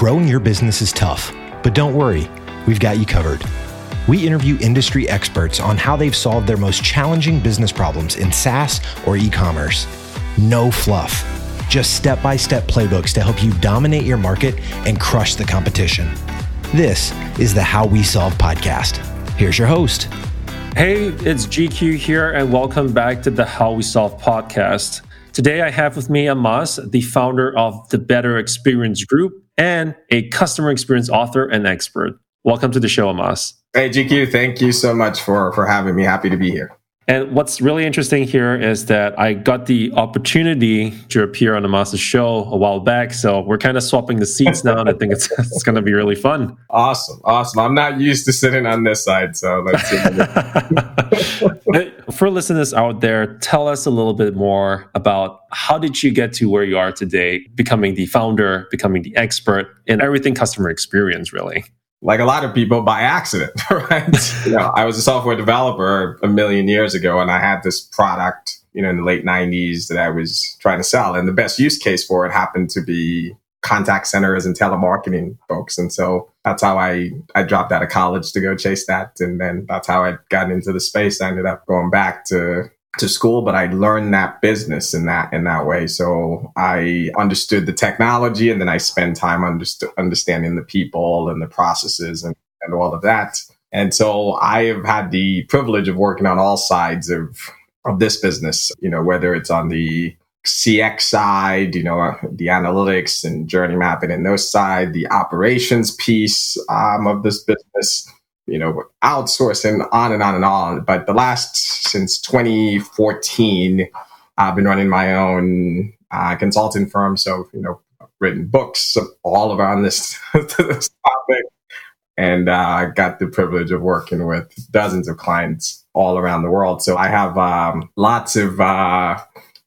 Growing your business is tough, but don't worry, we've got you covered. We interview industry experts on how they've solved their most challenging business problems in SaaS or e commerce. No fluff, just step by step playbooks to help you dominate your market and crush the competition. This is the How We Solve podcast. Here's your host. Hey, it's GQ here, and welcome back to the How We Solve podcast. Today, I have with me Amas, the founder of the Better Experience Group and a customer experience author and expert. Welcome to the show, Amas. Hey, GQ, thank you so much for, for having me. Happy to be here. And what's really interesting here is that I got the opportunity to appear on Amas's show a while back. So we're kind of swapping the seats now, and I think it's, it's going to be really fun. Awesome. Awesome. I'm not used to sitting on this side. So let's see. For listeners out there, tell us a little bit more about how did you get to where you are today, becoming the founder, becoming the expert in everything customer experience, really? like a lot of people by accident, right? you know, I was a software developer a million years ago and I had this product, you know, in the late 90s that I was trying to sell. And the best use case for it happened to be contact centers and telemarketing folks. And so that's how I, I dropped out of college to go chase that. And then that's how I got into the space. I ended up going back to to school, but I learned that business in that in that way. So I understood the technology, and then I spent time underst- understanding the people and the processes and, and all of that. And so I have had the privilege of working on all sides of of this business. You know, whether it's on the CX side, you know, the analytics and journey mapping and those side, the operations piece um, of this business you know, outsourcing on and on and on. But the last, since 2014, I've been running my own uh, consulting firm. So, you know, written books all around this, this topic. And I uh, got the privilege of working with dozens of clients all around the world. So I have um, lots of uh,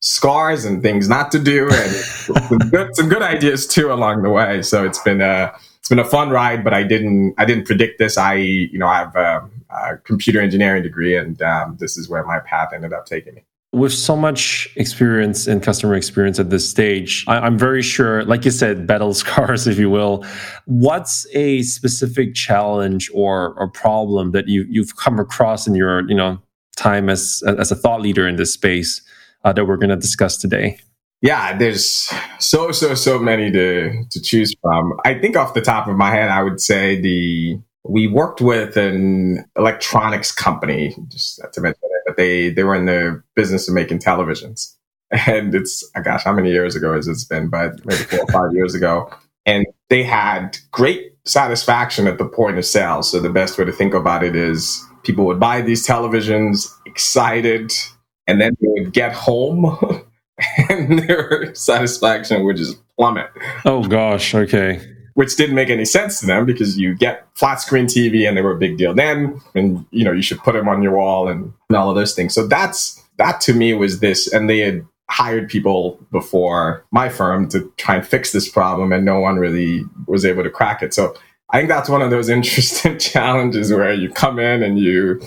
scars and things not to do and some, good, some good ideas too along the way. So it's been a, it's been a fun ride, but I didn't I didn't predict this. I you know I have a, a computer engineering degree, and um, this is where my path ended up taking me. With so much experience in customer experience at this stage, I, I'm very sure, like you said, battle scars, if you will. What's a specific challenge or, or problem that you you've come across in your you know time as as a thought leader in this space uh, that we're going to discuss today? yeah, there's so so so many to to choose from. I think off the top of my head, I would say the we worked with an electronics company, just to mention it, but they they were in the business of making televisions, and it's oh gosh, how many years ago has it been? But maybe four or five years ago, and they had great satisfaction at the point of sale. So the best way to think about it is people would buy these televisions excited, and then they would get home. and their satisfaction would just plummet. Oh gosh, okay. Which didn't make any sense to them because you get flat screen TV and they were a big deal then, and you know you should put them on your wall and, and all of those things. So that's that to me was this, and they had hired people before my firm to try and fix this problem, and no one really was able to crack it. So I think that's one of those interesting challenges where you come in and you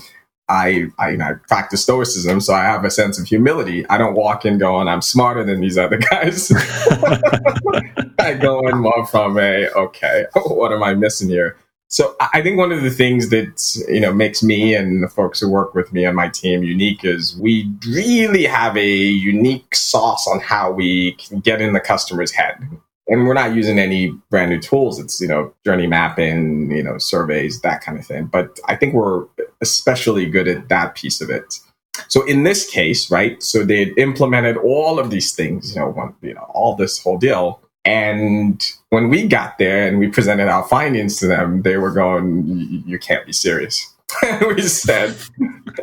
I, I, you know, I practice stoicism, so I have a sense of humility. I don't walk in going, I'm smarter than these other guys. I go in more from a, okay, what am I missing here? So I think one of the things that you know makes me and the folks who work with me on my team unique is we really have a unique sauce on how we can get in the customer's head and we're not using any brand new tools. It's, you know, journey mapping, you know, surveys, that kind of thing. But I think we're especially good at that piece of it. So in this case, right, so they implemented all of these things, you know, one, you know, all this whole deal. And when we got there and we presented our findings to them, they were going, you can't be serious. we said,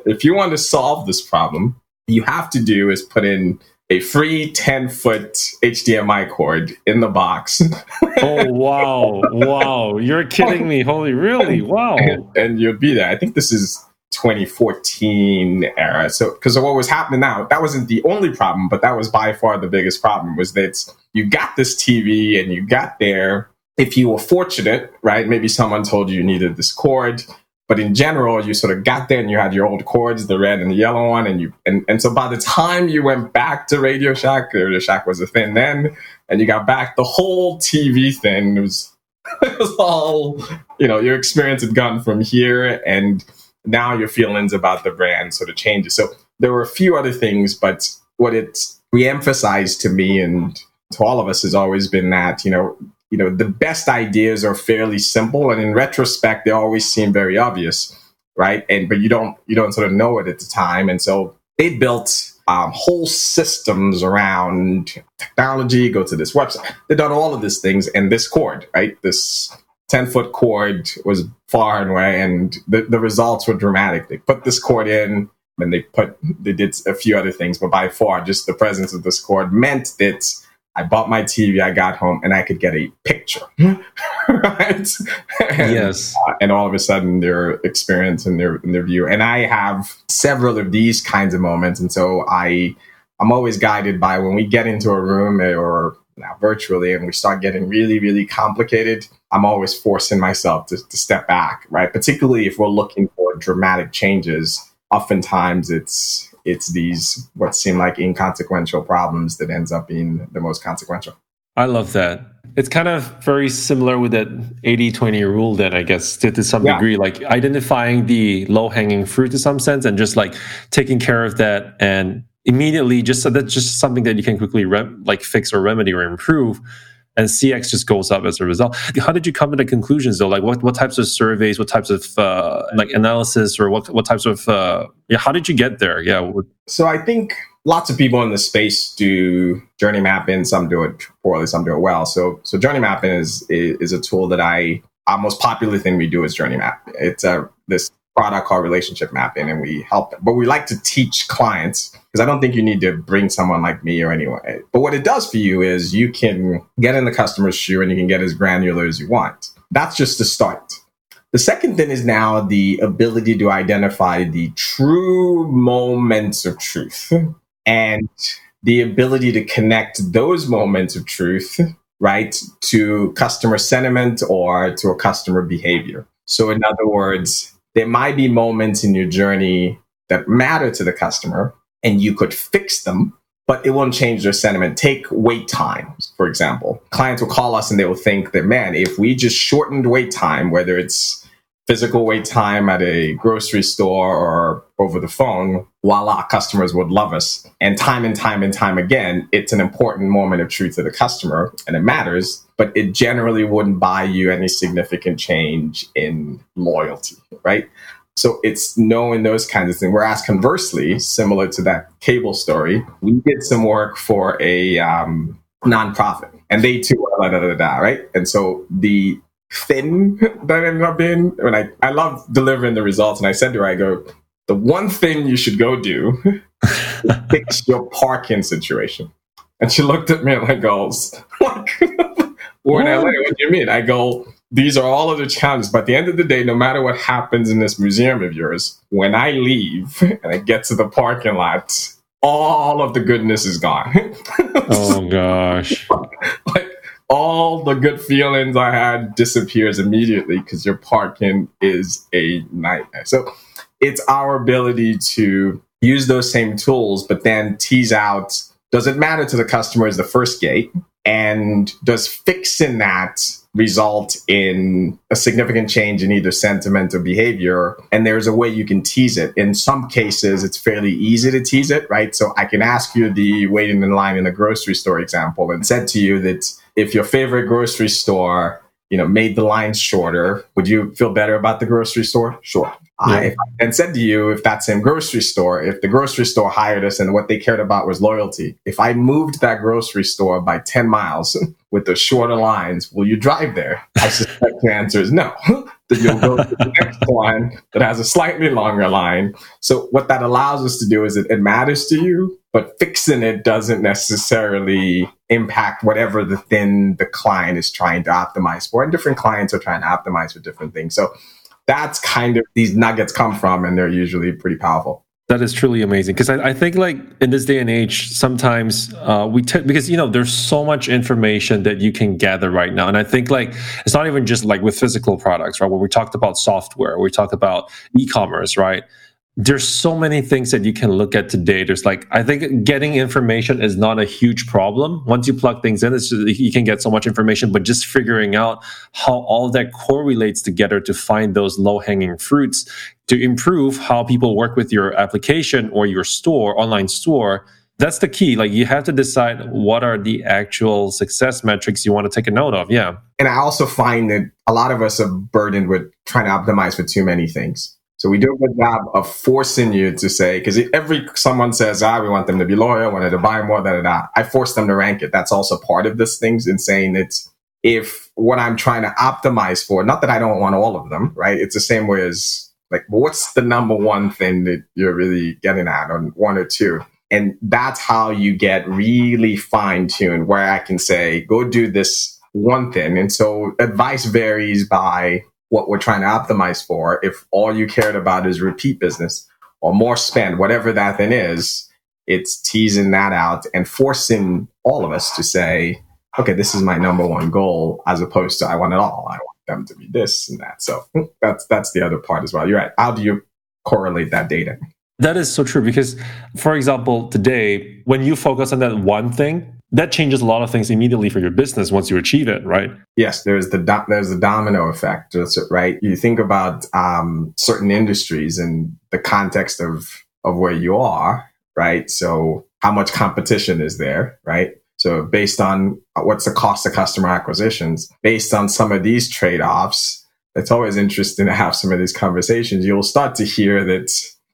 if you want to solve this problem, you have to do is put in a free 10 foot HDMI cord in the box. oh, wow. Wow. You're kidding me. Holy, really? Wow. And, and you'd be there. I think this is 2014 era. So, because of what was happening now, that wasn't the only problem, but that was by far the biggest problem was that you got this TV and you got there. If you were fortunate, right? Maybe someone told you you needed this cord but in general, you sort of got there and you had your old cords, the red and the yellow one, and you and, and so by the time you went back to Radio Shack, Radio Shack was a thing then, and you got back, the whole TV thing was it was all, you know, your experience had gone from here and now your feelings about the brand sort of changes. So there were a few other things, but what it re-emphasized to me and to all of us has always been that, you know, you know, the best ideas are fairly simple and in retrospect they always seem very obvious, right? And but you don't you don't sort of know it at the time. And so they built um, whole systems around technology, go to this website. They've done all of these things and this cord, right? This 10 foot cord was far and away and the, the results were dramatic. They put this cord in and they put, they did a few other things, but by far just the presence of this cord meant that I bought my TV, I got home, and I could get a picture. right? And, yes. Uh, and all of a sudden, their experience and their, and their view. And I have several of these kinds of moments. And so I, I'm always guided by when we get into a room or now virtually and we start getting really, really complicated, I'm always forcing myself to, to step back, right? Particularly if we're looking for dramatic changes. Oftentimes it's it's these what seem like inconsequential problems that ends up being the most consequential. I love that. It's kind of very similar with that 80 20 rule, then, I guess, to, to some yeah. degree, like identifying the low hanging fruit to some sense and just like taking care of that and immediately just so that's just something that you can quickly re- like fix or remedy or improve and CX just goes up as a result. How did you come to the conclusions though? Like what, what types of surveys, what types of uh, like analysis or what, what types of, uh, yeah, how did you get there? Yeah. So I think lots of people in the space do journey mapping. Some do it poorly, some do it well. So, so journey mapping is, is, is a tool that I, our most popular thing we do is journey map. It's a, this product called relationship mapping and we help them. But we like to teach clients because I don't think you need to bring someone like me or anyone. But what it does for you is you can get in the customer's shoe and you can get as granular as you want. That's just the start. The second thing is now the ability to identify the true moments of truth and the ability to connect those moments of truth, right, to customer sentiment or to a customer behavior. So, in other words, there might be moments in your journey that matter to the customer and you could fix them, but it won't change their sentiment. Take wait times, for example. Clients will call us and they will think that, man, if we just shortened wait time, whether it's physical wait time at a grocery store or over the phone, voila, customers would love us. And time and time and time again, it's an important moment of truth to the customer and it matters, but it generally wouldn't buy you any significant change in loyalty, right? So it's knowing those kinds of things. Whereas conversely, similar to that cable story, we did some work for a um, nonprofit and they too are da, da, da, da, right? And so the thing that ended up being when I, I love delivering the results and I said to her, I go, the one thing you should go do is fix your parking situation. And she looked at me and I goes, like, we're in LA, what do you mean? I go, these are all of the challenges. But at the end of the day, no matter what happens in this museum of yours, when I leave and I get to the parking lot, all of the goodness is gone. oh gosh. like all the good feelings I had disappears immediately because your parking is a nightmare. So it's our ability to use those same tools, but then tease out does it matter to the customer as the first gate? And does fixing that result in a significant change in either sentiment or behavior? And there's a way you can tease it. In some cases, it's fairly easy to tease it, right? So I can ask you the waiting in line in a grocery store example and said to you that if your favorite grocery store, you know, made the lines shorter, would you feel better about the grocery store? Sure. Yeah. I, and said to you, if that same grocery store, if the grocery store hired us and what they cared about was loyalty, if I moved that grocery store by 10 miles with the shorter lines, will you drive there? I suspect the answer is no. that you'll go to the next one that has a slightly longer line. So what that allows us to do is it, it matters to you, but fixing it doesn't necessarily impact whatever the thing the client is trying to optimize for. And different clients are trying to optimize for different things. So that's kind of these nuggets come from, and they're usually pretty powerful. That is truly amazing because I, I, think like in this day and age, sometimes uh, we t- because you know there's so much information that you can gather right now, and I think like it's not even just like with physical products, right? When we talked about software, we talked about e-commerce, right? There's so many things that you can look at today. There's like, I think getting information is not a huge problem. Once you plug things in, just, you can get so much information, but just figuring out how all that correlates together to find those low hanging fruits to improve how people work with your application or your store, online store. That's the key. Like you have to decide what are the actual success metrics you want to take a note of. Yeah. And I also find that a lot of us are burdened with trying to optimize for too many things so we do a good job of forcing you to say, because every someone says, ah, we want them to be loyal, wanted to buy more, da da da. I force them to rank it. That's also part of this things in saying it's if what I'm trying to optimize for, not that I don't want all of them, right? It's the same way as like, what's the number one thing that you're really getting at on one or two? And that's how you get really fine tuned where I can say, go do this one thing. And so advice varies by what we're trying to optimize for, if all you cared about is repeat business or more spend, whatever that then is, it's teasing that out and forcing all of us to say, okay, this is my number one goal, as opposed to I want it all. I want them to be this and that. So hmm, that's that's the other part as well. You're right. How do you correlate that data? That is so true because, for example, today, when you focus on that one thing, that changes a lot of things immediately for your business once you achieve it, right? Yes, there's the do- there's the domino effect, right? You think about um, certain industries and the context of of where you are, right? So how much competition is there, right? So based on what's the cost of customer acquisitions, based on some of these trade offs, it's always interesting to have some of these conversations. You'll start to hear that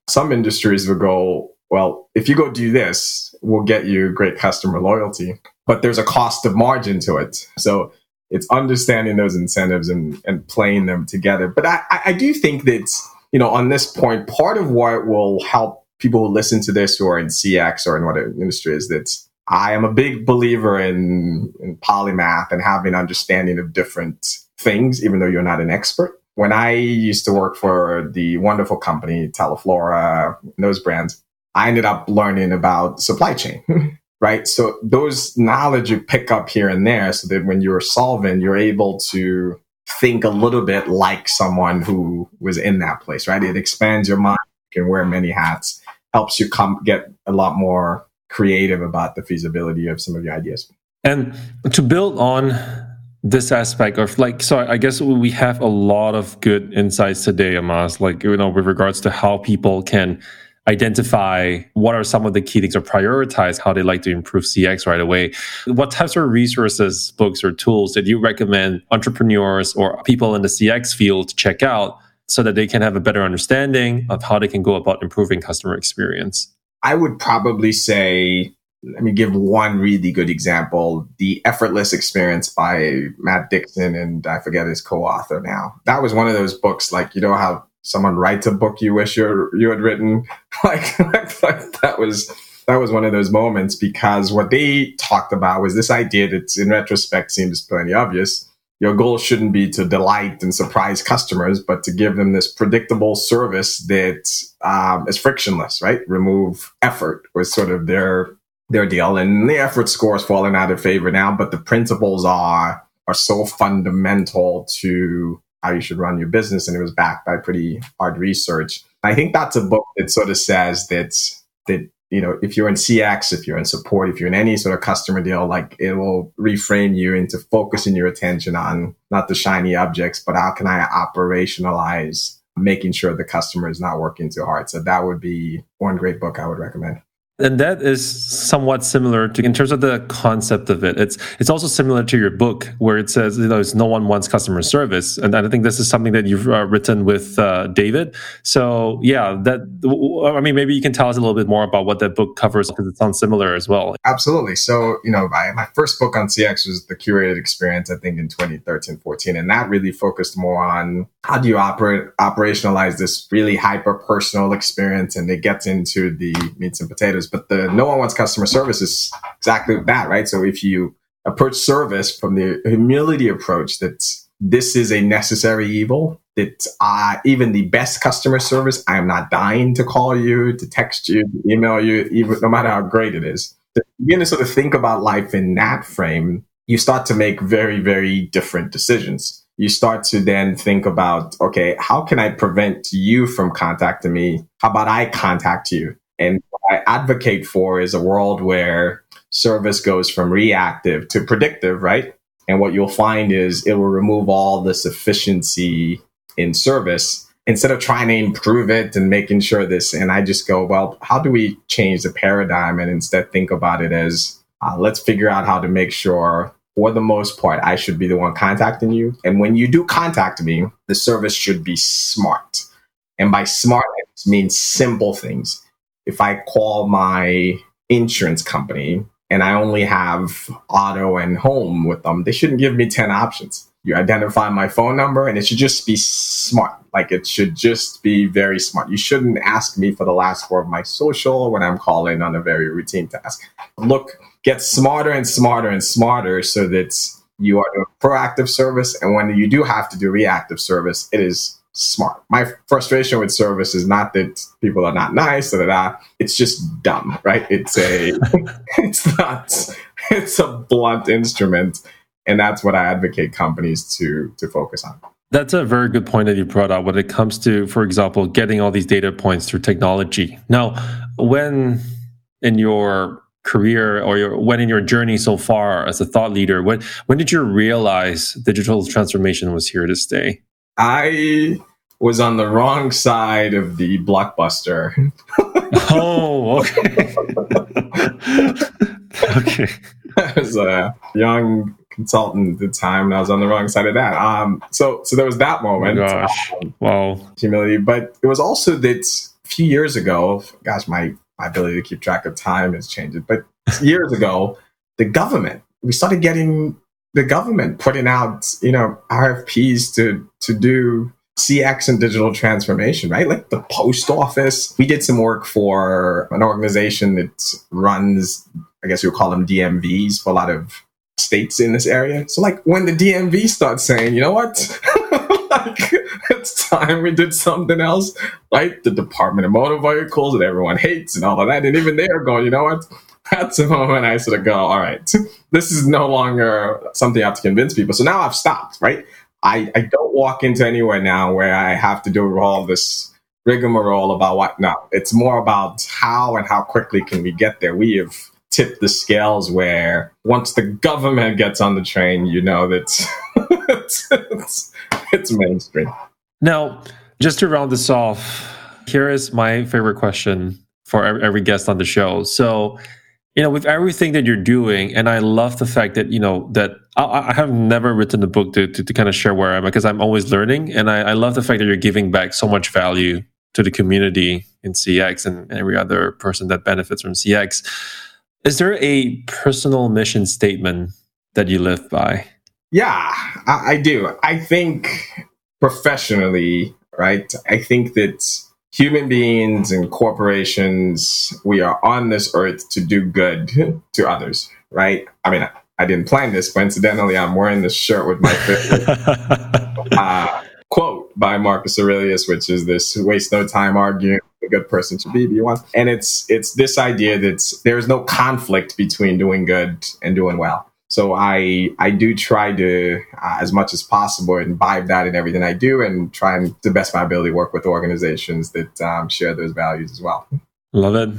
some industries will go, well, if you go do this, we'll get you great customer loyalty. But there's a cost of margin to it. So it's understanding those incentives and, and playing them together. But I, I do think that, you know, on this point, part of what will help people who listen to this who are in CX or in whatever industry is that I am a big believer in, in polymath and having understanding of different things, even though you're not an expert. When I used to work for the wonderful company, Teleflora, those brands, I ended up learning about supply chain. right. So those knowledge you pick up here and there so that when you're solving, you're able to think a little bit like someone who was in that place, right? It expands your mind. You can wear many hats, helps you come get a lot more creative about the feasibility of some of your ideas. And to build on this aspect of like so i guess we have a lot of good insights today amas like you know with regards to how people can identify what are some of the key things or prioritize how they like to improve CX right away. What types of resources, books, or tools did you recommend entrepreneurs or people in the CX field check out so that they can have a better understanding of how they can go about improving customer experience? I would probably say, let me give one really good example The Effortless Experience by Matt Dixon, and I forget his co author now. That was one of those books, like, you know, how someone writes a book you wish you you had written. Like, like, like that was that was one of those moments because what they talked about was this idea that in retrospect seems plenty obvious. Your goal shouldn't be to delight and surprise customers, but to give them this predictable service that um, is frictionless, right? Remove effort was sort of their their deal, and the effort score is falling out of favor now. But the principles are are so fundamental to how you should run your business. And it was backed by pretty hard research. I think that's a book that sort of says that, that, you know, if you're in CX, if you're in support, if you're in any sort of customer deal, like it will reframe you into focusing your attention on not the shiny objects, but how can I operationalize making sure the customer is not working too hard. So that would be one great book I would recommend and that is somewhat similar to in terms of the concept of it it's it's also similar to your book where it says you know it's no one wants customer service. And i think this is something that you've uh, written with uh, david. So yeah that i mean maybe you can tell us a little bit more about what that book covers because it sounds similar as well. Absolutely. So you know my, my first book on cx was the curated experience i think in 2013 14 and that really focused more on how do you operate operationalize this really hyper personal experience. And it gets into the meats and potatoes but the no one wants customer service is exactly that, right? So if you approach service from the humility approach that this is a necessary evil, that uh, even the best customer service, I am not dying to call you, to text you, to email you, even no matter how great it is. To begin to sort of think about life in that frame, you start to make very, very different decisions. you start to then think about, okay, how can I prevent you from contacting me? How about I contact you? And what I advocate for is a world where service goes from reactive to predictive, right? And what you'll find is it will remove all this efficiency in service instead of trying to improve it and making sure this. And I just go, well, how do we change the paradigm and instead think about it as uh, let's figure out how to make sure for the most part, I should be the one contacting you. And when you do contact me, the service should be smart. And by smart, it means simple things. If I call my insurance company and I only have auto and home with them, they shouldn't give me 10 options. You identify my phone number and it should just be smart. Like it should just be very smart. You shouldn't ask me for the last four of my social when I'm calling on a very routine task. Look, get smarter and smarter and smarter so that you are doing proactive service. And when you do have to do reactive service, it is smart. My frustration with service is not that people are not nice, da, da, da. it's just dumb, right? It's a, it's not, it's a blunt instrument. And that's what I advocate companies to, to focus on. That's a very good point that you brought up when it comes to, for example, getting all these data points through technology. Now, when in your career or your, when in your journey so far as a thought leader, when when did you realize digital transformation was here to stay? I was on the wrong side of the blockbuster. oh, okay. okay. I was a young consultant at the time, and I was on the wrong side of that. Um, so, so there was that moment. Oh gosh, um, wow, humility. But it was also that a few years ago. Gosh, my my ability to keep track of time has changed. But years ago, the government we started getting the government putting out you know RFPs to to do CX and digital transformation, right? Like the post office. We did some work for an organization that runs, I guess you would call them DMVs for a lot of states in this area. So like when the DMV starts saying, you know what? like it's time we did something else, like the Department of Motor Vehicles that everyone hates and all of that. And even they're going, you know what? That's the moment I sort of go, all right, this is no longer something I have to convince people. So now I've stopped, right? I, I don't walk into anywhere now where I have to do all this rigmarole about what. No, it's more about how and how quickly can we get there. We have tipped the scales where once the government gets on the train, you know that it's, it's, it's mainstream. Now, just to round this off, here is my favorite question for every guest on the show. So, you know, with everything that you're doing, and I love the fact that, you know, that I, I have never written a book to, to, to, kind of share where I'm because I'm always learning. And I, I, love the fact that you're giving back so much value to the community in CX and every other person that benefits from CX. Is there a personal mission statement that you live by? Yeah, I, I do. I think professionally, right? I think that human beings and corporations, we are on this earth to do good to others, right? I mean, I didn't plan this. Coincidentally, I'm wearing this shirt with my favorite uh, quote by Marcus Aurelius, which is this waste no time arguing a good person should be, be one. And it's it's this idea that there's no conflict between doing good and doing well. So I I do try to uh, as much as possible imbibe that in everything I do, and try and to best my ability work with organizations that um, share those values as well. Love it.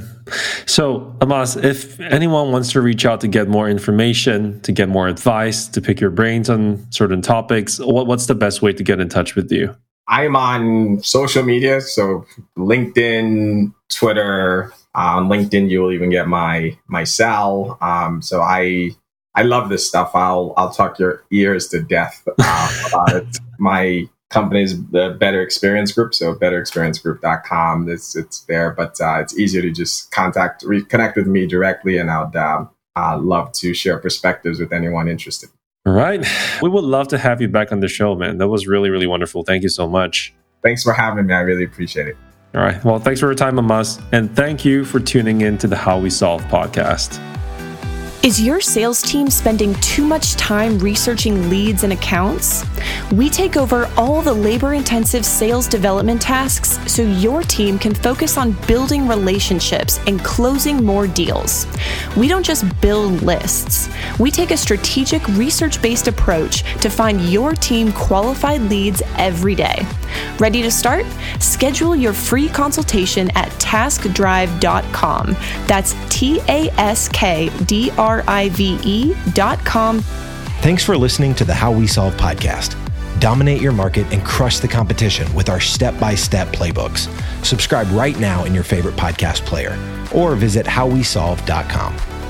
So, Amas, if anyone wants to reach out to get more information, to get more advice, to pick your brains on certain topics, what, what's the best way to get in touch with you? I'm on social media, so LinkedIn, Twitter. Uh, on LinkedIn, you will even get my my cell. Um, so I I love this stuff. I'll I'll talk your ears to death uh, about it. My company's the Better Experience Group, so betterexperiencegroup.com. It's it's there, but uh, it's easier to just contact, reconnect with me directly, and I'd uh, uh, love to share perspectives with anyone interested. All right, we would love to have you back on the show, man. That was really really wonderful. Thank you so much. Thanks for having me. I really appreciate it. All right. Well, thanks for your time, Amas, and thank you for tuning in to the How We Solve podcast. Is your sales team spending too much time researching leads and accounts? We take over all the labor intensive sales development tasks so your team can focus on building relationships and closing more deals. We don't just build lists, we take a strategic research based approach to find your team qualified leads every day. Ready to start? Schedule your free consultation at taskdrive.com. That's T A S K D R R-I-V-E dot com. Thanks for listening to the How We Solve podcast. Dominate your market and crush the competition with our step-by-step playbooks. Subscribe right now in your favorite podcast player or visit howwesolve.com.